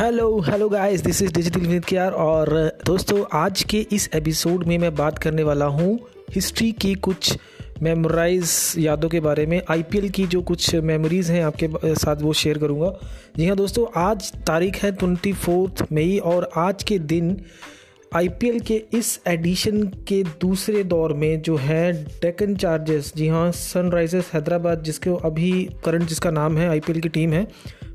Hello hello guys this is digital Vineet कियार और दोस्तों, आज के इस एपिसोड में मैं बात करने वाला हूँ हिस्ट्री की कुछ मेमोराइज यादों के बारे में आईपीएल की जो कुछ मेमोरीज़ हैं आपके साथ वो शेयर करूँगा। जी हाँ दोस्तों, आज तारीख है ट्वेंटी फोर्थ मई और आज के दिन आईपीएल के इस एडिशन के दूसरे दौर में जो है डेकन चार्जेस जी हाँ सनराइजर्स हैदराबाद जिसके अभी करंट जिसका नाम है आईपीएल की टीम है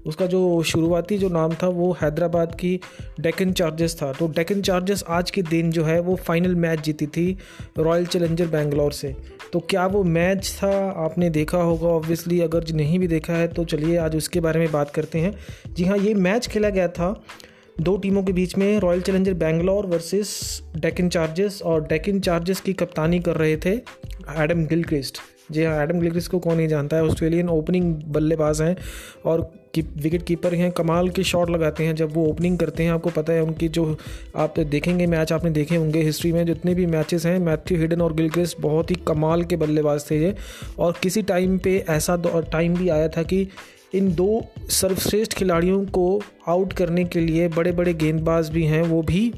उसका जो शुरुआती जो नाम था वो हैदराबाद की डेकन चार्जर्स था। तो डेकन चार्जर्स आज के दिन जो है वो फाइनल मैच जीती थी रॉयल चैलेंजर बेंगलोर से। तो क्या वो मैच था? आपने देखा होगा ऑब्वियसली अगर नहीं भी देखा है तो चलिए आज उसके बारे में बात करते हैं। जी हाँ ये मैच खेला गया था दो टीमों के बीच में royal challenger Bangalore versus Deccan chargers और डेकन चार्जेस की कप्तानी कर रहे थे एडम गिलक्रिस्ट जी हाँ एडम गिलक्रिस्ट को कौन नहीं जानता है? ऑस्ट्रेलियन ओपनिंग बल्लेबाज हैं और विकेट कीपर हैं, कमाल के शॉट लगाते हैं। जब वो ओपनिंग करते हैं, आपको पता है उनकी जो आप देखेंगे मैच आपने देखे होंगे हिस्ट्री में, जितने भी मैचेस हैं मैथ्यू हिडन और गिलक्रिस्ट बहुत ही कमाल के बल्लेबाज थे ये। और किसी टाइम पे ऐसा टाइम भी आया था कि इन दो सर्वश्रेष्ठ खिलाड़ियों को आउट करने के लिए बड़े बड़े गेंदबाज भी हैं, वो भी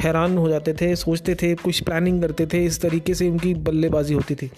हैरान हो जाते थे, सोचते थे, कुछ प्लानिंग करते थे, इस तरीके से उनकी बल्लेबाजी होती थी।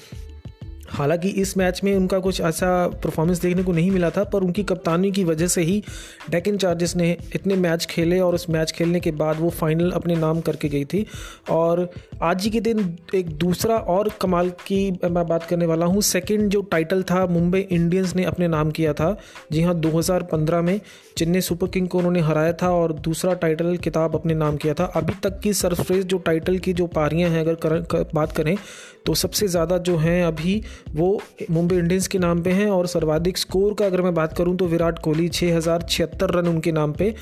हालाँकि इस मैच में उनका कुछ ऐसा परफॉर्मेंस देखने को नहीं मिला था पर उनकी कप्तानी की वजह से ही डेकन चार्जेस ने इतने मैच खेले और उस मैच खेलने के बाद वो फाइनल अपने नाम करके गई थी। और आज ही के दिन एक दूसरा और कमाल की मैं बात करने वाला हूँ। सेकेंड जो टाइटल था मुंबई इंडियंस ने अपने नाम किया था। जी हाँ 2015 में चेन्नई सुपर किंग को उन्होंने हराया था और दूसरा टाइटल किताब अपने नाम किया था। अभी तक की सरफ्रेज जो टाइटल की जो पारियाँ हैं अगर कर, कर, बात करें तो सबसे ज़्यादा जो हैं अभी वो मुंबई इंडियंस के नाम पे हैं और सर्वाधिक स्कोर का अगर मैं बात करूँ तो विराट कोहली छः हज़ार छिहत्तर रन उनके नाम पे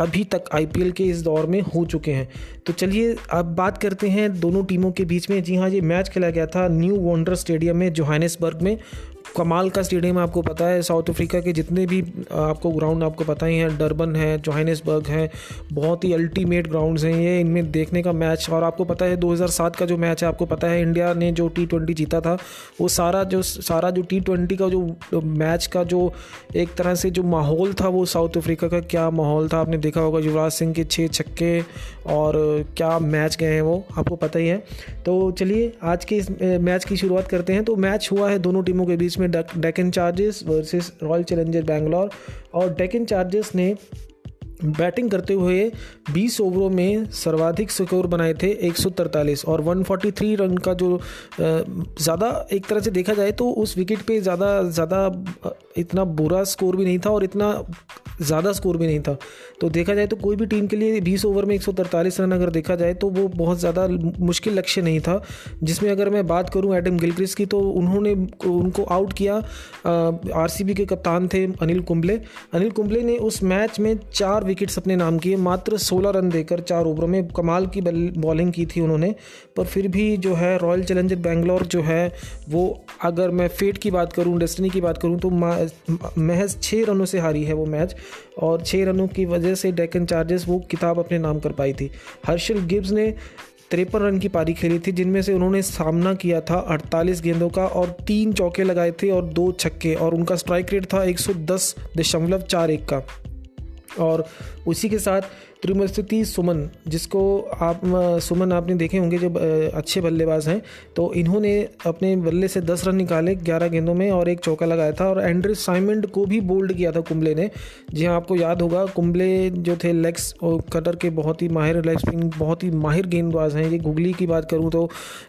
अभी तक आईपीएल के इस दौर में हो चुके हैं। तो चलिए अब बात करते हैं दोनों टीमों के बीच में। जी हाँ ये मैच खेला गया था न्यू वॉन्डर स्टेडियम में, जोहानिसबर्ग में। कमाल का स्टेडियम आपको पता है, साउथ अफ्रीका के जितने भी आपको ग्राउंड आपको पता ही हैं, डरबन है, जोहानिसबर्ग है, बहुत ही अल्टीमेट ग्राउंड्स हैं ये, इनमें देखने का मैच और आपको पता है 2007 का जो मैच है, आपको पता है, इंडिया ने जो टी ट्वेंटी जीता था, वो सारा जो सारा जो टी ट्वेंटी का जो मैच का जो एक तरह से जो माहौल था, वो साउथ अफ्रीका का क्या माहौल था, आपने देखा होगा, युवराज सिंह के छः छक्के, और क्या मैच गए हैं वो, आपको पता ही है। तो चलिए, आज के इस मैच की शुरुआत करते हैं तो मैच हुआ है दोनों टीमों के बीच में Deccan chargers versus royal challenger Bangalore और डेकन चार्जेस ने बैटिंग करते हुए 20 ओवरों में सर्वाधिक स्कोर बनाए थे एक और 143 रन का जो ज़्यादा एक तरह से देखा जाए तो उस विकेट पे ज़्यादा ज़्यादा इतना बुरा स्कोर भी नहीं था और इतना ज़्यादा स्कोर भी नहीं था। तो देखा जाए तो कोई भी टीम के लिए 20 ओवर में एक रन अगर देखा जाए तो वो बहुत ज़्यादा मुश्किल लक्ष्य नहीं था। जिसमें अगर मैं बात करूँ एडम गिलक्रिस की तो उन्होंने उनको आउट किया आरसीबी के कप्तान थे अनिल कुंबले। अनिल कुंबले ने उस मैच में चार विकेट्स अपने नाम किए। मात्र 16 रन देकर चार ओवरों में कमाल की बॉलिंग की थी उन्होंने। पर फिर भी जो है रॉयल चैलेंजर बेंगलोर जो है, वो अगर मैं फेट की बात करूँ डेस्टिनी की बात करूँ तो महज छः रनों से हारी है वो मैच और छः रनों की वजह से डेकन चार्जेस वो किताब अपने नाम कर पाई थी। हर्षल गिब्स ने तिरपन रन की पारी खेली थी, जिनमें से उन्होंने सामना किया था 48 गेंदों का और तीन चौके लगाए थे और दो छक्के। और उनका स्ट्राइक रेट था एक सौ दस दशमलव चार एक का। और उसी के साथ त्रिमस्थिति सुमन, जिसको आप सुमन आपने देखे होंगे जो अच्छे बल्लेबाज हैं तो इन्होंने अपने बल्ले से दस रन निकाले ग्यारह गेंदों में और एक चौका लगाया था और एंड्रे साइमंड को भी बोल्ड किया था कुंबले ने। जी हाँ आपको याद होगा, कुंबले जो थे लेग्स और कटर के बहुत ही माहिर, लेग स्पिन बहुत ही माहिर गेंदबाज हैं। ये गुगली की बात करूँ तो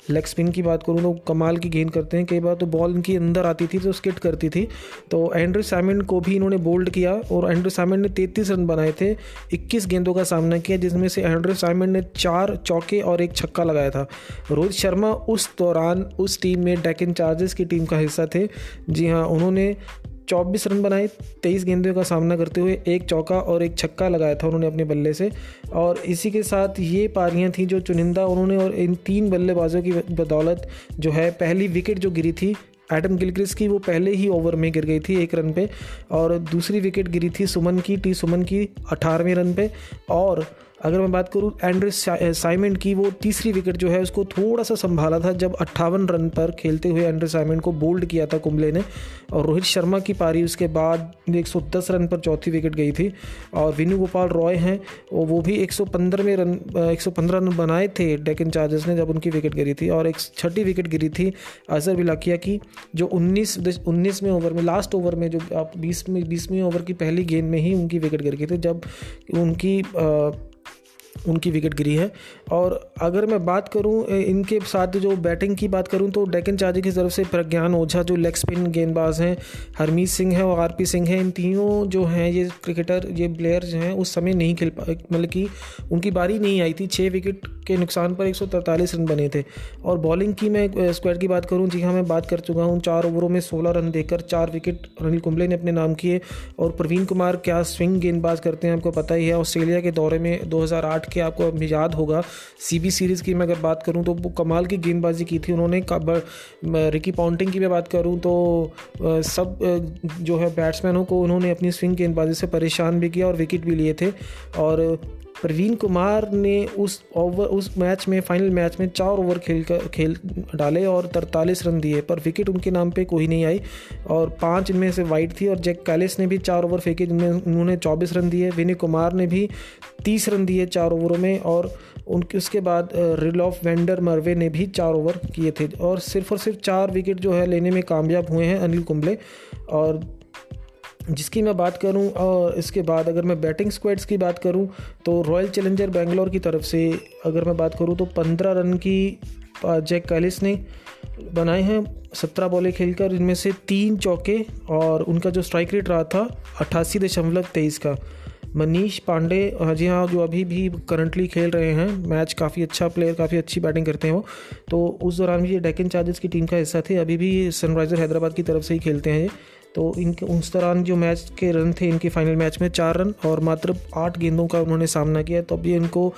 लेग स्पिन की बात करूँ तो कमाल की गेंद करते हैं। कई बार तो बॉल इनकी अंदर आती थी तो स्किट करती थी तो एंड्रे साइमंड को भी इन्होंने बोल्ड किया और एंड्रे साइमंड ने तैतीस रन बनाए थे, इक्कीस गेंदों का सामना किया, जिसमें से एंड्रे साइमंड ने चार चौके और एक छक्का लगाया था। रोहित शर्मा उस दौरान उस टीम में डेकन चार्जेस की टीम का हिस्सा थे। जी हाँ उन्होंने 24 रन बनाए 23 गेंदों का सामना करते हुए एक चौका और एक छक्का लगाया था उन्होंने अपने बल्ले से। और इसी के साथ ये पारियाँ थी जो चुनिंदा उन्होंने और इन तीन बल्लेबाजों की बदौलत जो है, पहली विकेट जो गिरी थी एडम गिलक्रिस की, वो पहले ही ओवर में गिर गई थी एक रन पे, और दूसरी विकेट गिरी थी सुमन की, टी सुमन की अठारहवें रन पे, और अगर मैं बात करूँ एंड्रे साइमेंट की वो तीसरी विकेट जो है उसको थोड़ा सा संभाला था जब अट्ठावन रन पर खेलते हुए एंड्रे साइमेंट को बोल्ड किया था कुंबले ने। और रोहित शर्मा की पारी उसके बाद 110 रन पर चौथी विकेट गई थी। और विनू गोपाल रॉय हैं वो भी 115 में रन 115 रन बनाए थे डेकन चार्जर्स ने जब उनकी विकेट गिरी थी। और एक छठी विकेट गिरी थी अजहर बिलाकिया की जो 19 उन्नीसवें ओवर में लास्ट ओवर में जो आप बीस में बीसवीं ओवर की पहली गेंद में ही उनकी विकेट गिर गई थी। जब उनकी आ, उनकी विकेट गिरी है। और अगर मैं बात करूँ इनके साथ जो बैटिंग की बात करूँ तो डेकन चार्जर की तरफ़ से प्रज्ञान ओझा, जो लेग स्पिन गेंदबाज हैं, हरमीत सिंह है और आरपी सिंह हैं, इन तीनों जो हैं, ये क्रिकेटर ये प्लेयर जो हैं, उस समय नहीं खेल पा मतलब कि उनकी बारी नहीं आई थी। छः विकेट के नुकसान पर एक रन बने थे। और बॉलिंग की मैं स्क्वाड की बात करूँ, जी हाँ मैं बात कर चुका हूँ, चार ओवरों में सोलह रन देकर चार विकेट अनिल कुंबले ने अपने नाम किए। और प्रवीण कुमार क्या स्विंग गेंदबाज करते हैं, आपको पता ही है, ऑस्ट्रेलिया के दौरे में 2008 के आपको याद होगा। सीबी सीरीज़ की मैं अगर बात करूँ तो वो कमाल की गेंदबाजी की थी उन्होंने। रिकी पाउंटिंग की मैं बात करूँ तो सब जो है बैट्समैनों को उन्होंने अपनी स्विंग गेंदबाजी से परेशान भी किया और विकेट भी लिए थे। और प्रवीण कुमार ने उस ओवर उस मैच में फाइनल मैच में चार ओवर खेल कर, खेल डाले और तरतालीस रन दिए, पर विकेट उनके नाम पे कोई नहीं आई और पाँच इनमें से वाइट थी और जैक कैलिस ने भी चार ओवर फेंके जिनमें उन्होंने चौबीस रन दिए विनय कुमार ने भी तीस रन दिए चार ओवरों में और उनके, उसके बाद रिल ऑफ़ वेंडर मरवे ने भी चार ओवर किए थे और सिर्फ़ और सिर्फ़ चार विकेट जो है लेने में कामयाब हुए हैं अनिल कुंबले और जिसकी मैं बात करूँ और इसके बाद अगर मैं बैटिंग स्क्वाड्स की बात करूँ तो रॉयल चैलेंजर बेंगलोर की तरफ़ से अगर मैं बात करूँ तो पंद्रह रन की जैक कैलिस ने बनाए हैं। सत्रह बॉलें खेलकर इनमें से तीन चौके और उनका जो स्ट्राइक रेट रहा था अट्ठासी दशमलव तेईस का। मनीष पांडे जी हाँ जो अभी भी करंटली खेल रहे हैं मैच काफ़ी अच्छा प्लेयर काफ़ी अच्छी बैटिंग करते हैं वो। तो उस दौरान भी ये डेकन चार्जर्स की टीम का हिस्सा थे। अभी भी सनराइज़र हैदराबाद की तरफ़ से ही खेलते हैं ये। तो इनके, उस दौरान जो मैच के रन थे, इनके फाइनल मैच में चार रन और मात्र आठ गेंदों का उन्होंने सामना किया। तो अभी इनको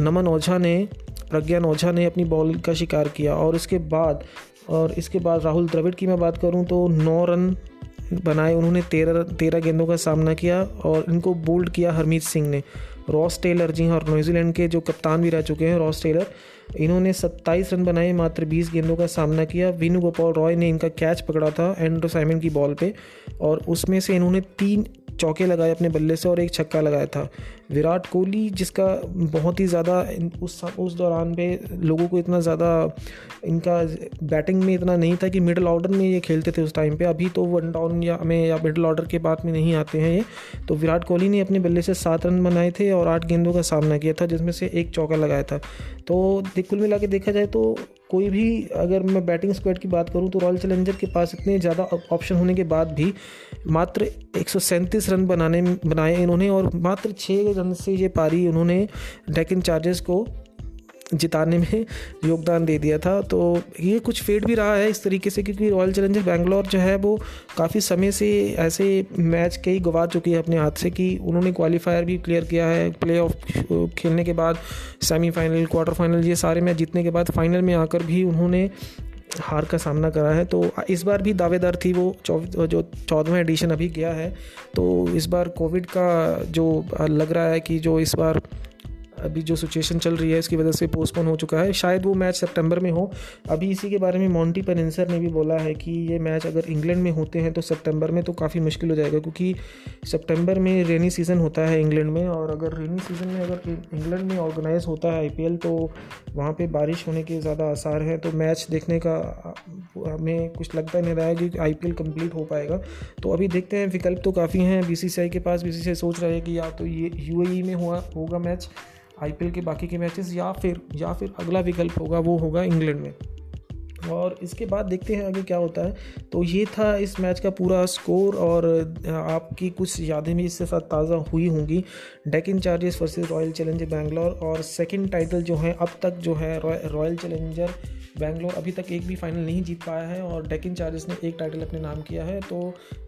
नमन ओझा ने, प्रज्ञान ओझा ने अपनी बॉल का शिकार किया। और इसके बाद, और इसके बाद राहुल द्रविड़ की मैं बात करूँ तो नौ रन बनाए उन्होंने, तेरह तेरह गेंदों का सामना किया और इनको बोल्ड किया हरमीत सिंह ने। रॉस टेलर जी हाँ न्यूजीलैंड के जो कप्तान भी रह चुके हैं रॉस टेलर, इन्होंने 27 रन बनाए मात्र 20 गेंदों का सामना किया। विनू गोपाल रॉय ने इनका कैच पकड़ा था एंड्रो साइमन की बॉल पे और उसमें से इन्होंने तीन चौके लगाए अपने बल्ले से और एक छक्का लगाया था। विराट कोहली, जिसका बहुत ही ज़्यादा उस उस दौरान पे लोगों को इतना ज़्यादा, इनका बैटिंग में इतना नहीं था कि मिडल ऑर्डर में ये खेलते थे उस टाइम पे। अभी तो वन डाउन या में या मिडल ऑर्डर के बाद में नहीं आते हैं ये। तो विराट कोहली ने अपने बल्ले से सात रन बनाए थे और आठ गेंदों का सामना किया था, जिसमें से एक चौका लगाया था। तो कुल मिला के देखा जाए तो कोई भी अगर मैं बैटिंग स्क्वाड की बात करूँ तो रॉयल चैलेंजर के पास इतने ज़्यादा ऑप्शन होने के बाद भी मात्र एक सौ सैंतीस रन बनाने, बनाए इन्होंने और मात्र छः रन से ये पारी उन्होंने डेकिन चार्जर्स को जिताने में योगदान दे दिया था। तो ये कुछ फेड भी रहा है इस तरीके से क्योंकि रॉयल चैलेंजर बैंगलोर जो है, वो काफ़ी समय से ऐसे मैच कई गवा चुकी है अपने हाथ से कि उन्होंने क्वालिफायर भी क्लियर किया है। प्ले ऑफ़ खेलने के बाद सेमीफाइनल क्वार्टर फाइनल ये सारे मैच जीतने के बाद फाइनल में आकर भी उन्होंने हार का सामना करा है। तो इस बार भी दावेदार थी वो चौ जो चौदहवें एडिशन अभी गया है। तो इस बार कोविड का जो लग रहा है कि जो इस बार अभी जो सिचुएशन चल रही है, इसकी वजह से पोस्टपोन हो चुका है। शायद वो मैच सितंबर में हो। अभी इसी के बारे में मॉन्टी पेनेंसर ने भी बोला है कि ये मैच अगर इंग्लैंड में होते हैं तो सितंबर में तो काफ़ी मुश्किल हो जाएगा, क्योंकि सितंबर में रेनी सीज़न होता है इंग्लैंड में, और अगर रेनी सीज़न में अगर इंग्लैंड में ऑर्गेनाइज होता है आईपीएल तो वहाँ पर बारिश होने के ज़्यादा आसार हैं। तो मैच देखने का, हमें कुछ लगता नहीं रहा है कि आई कंप्लीट हो पाएगा। तो अभी देखते हैं, विकल्प तो काफ़ी हैं। बीसीसीआई के पास बी सोच रहे हैं कि या तो ये यू e में हुआ, होगा मैच आईपीएल के बाकी के मैचेस या फिर या फिर अगला विकल्प होगा, वो होगा इंग्लैंड में। और इसके बाद देखते हैं आगे क्या होता है। तो ये था इस मैच का पूरा स्कोर और आपकी कुछ यादें भी इससे साथ ताज़ा हुई होंगी। Deccan chargers versus royal challenger Bangalore और सेकंड टाइटल जो है, अब तक जो है रॉयल चैलेंजर बैंगलोर अभी तक एक भी फाइनल नहीं जीत पाया है और डेकिन चार्जर्स ने एक टाइटल अपने नाम किया है। तो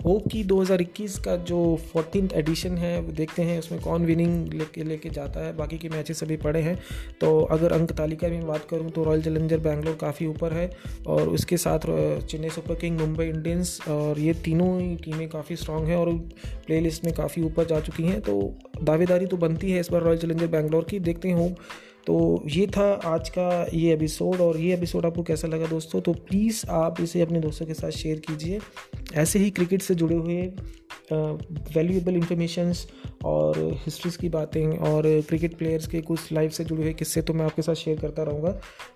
होप कि 2021 का जो फोर्टीन एडिशन है, देखते हैं उसमें कौन विनिंग लेके लेके जाता है। बाकी के मैचेस अभी पड़े हैं। तो अगर अंक तालिका में बात करूँ तो रॉयल चैलेंजर बैंगलोर काफ़ी ऊपर है। और उसके साथ Chennai super king, Mumbai Indians और ये तीनों ही टीमें काफ़ी स्ट्रॉन्ग हैं और प्ले में काफ़ी ऊपर जा चुकी हैं। तो दावेदारी तो बनती है इस बार रॉयल चैलेंजर बैंगलोर की। देखते हैं तो ये था आज का ये एपिसोड और ये एपिसोड आपको कैसा लगा दोस्तों? तो प्लीज़ आप इसे अपने दोस्तों के साथ शेयर कीजिए। ऐसे ही क्रिकेट से जुड़े हुए वैल्यूएबल इंफॉर्मेशंस और हिस्ट्रीज़ की बातें और क्रिकेट प्लेयर्स के कुछ लाइफ से जुड़े हुए किस्से तो मैं आपके साथ शेयर करता रहूँगा।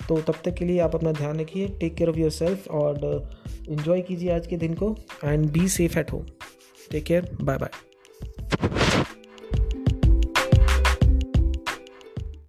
तो तब तक के लिए आप अपना ध्यान रखिए take care of your self और इन्जॉय कीजिए आज के दिन को and be safe at home take care bye bye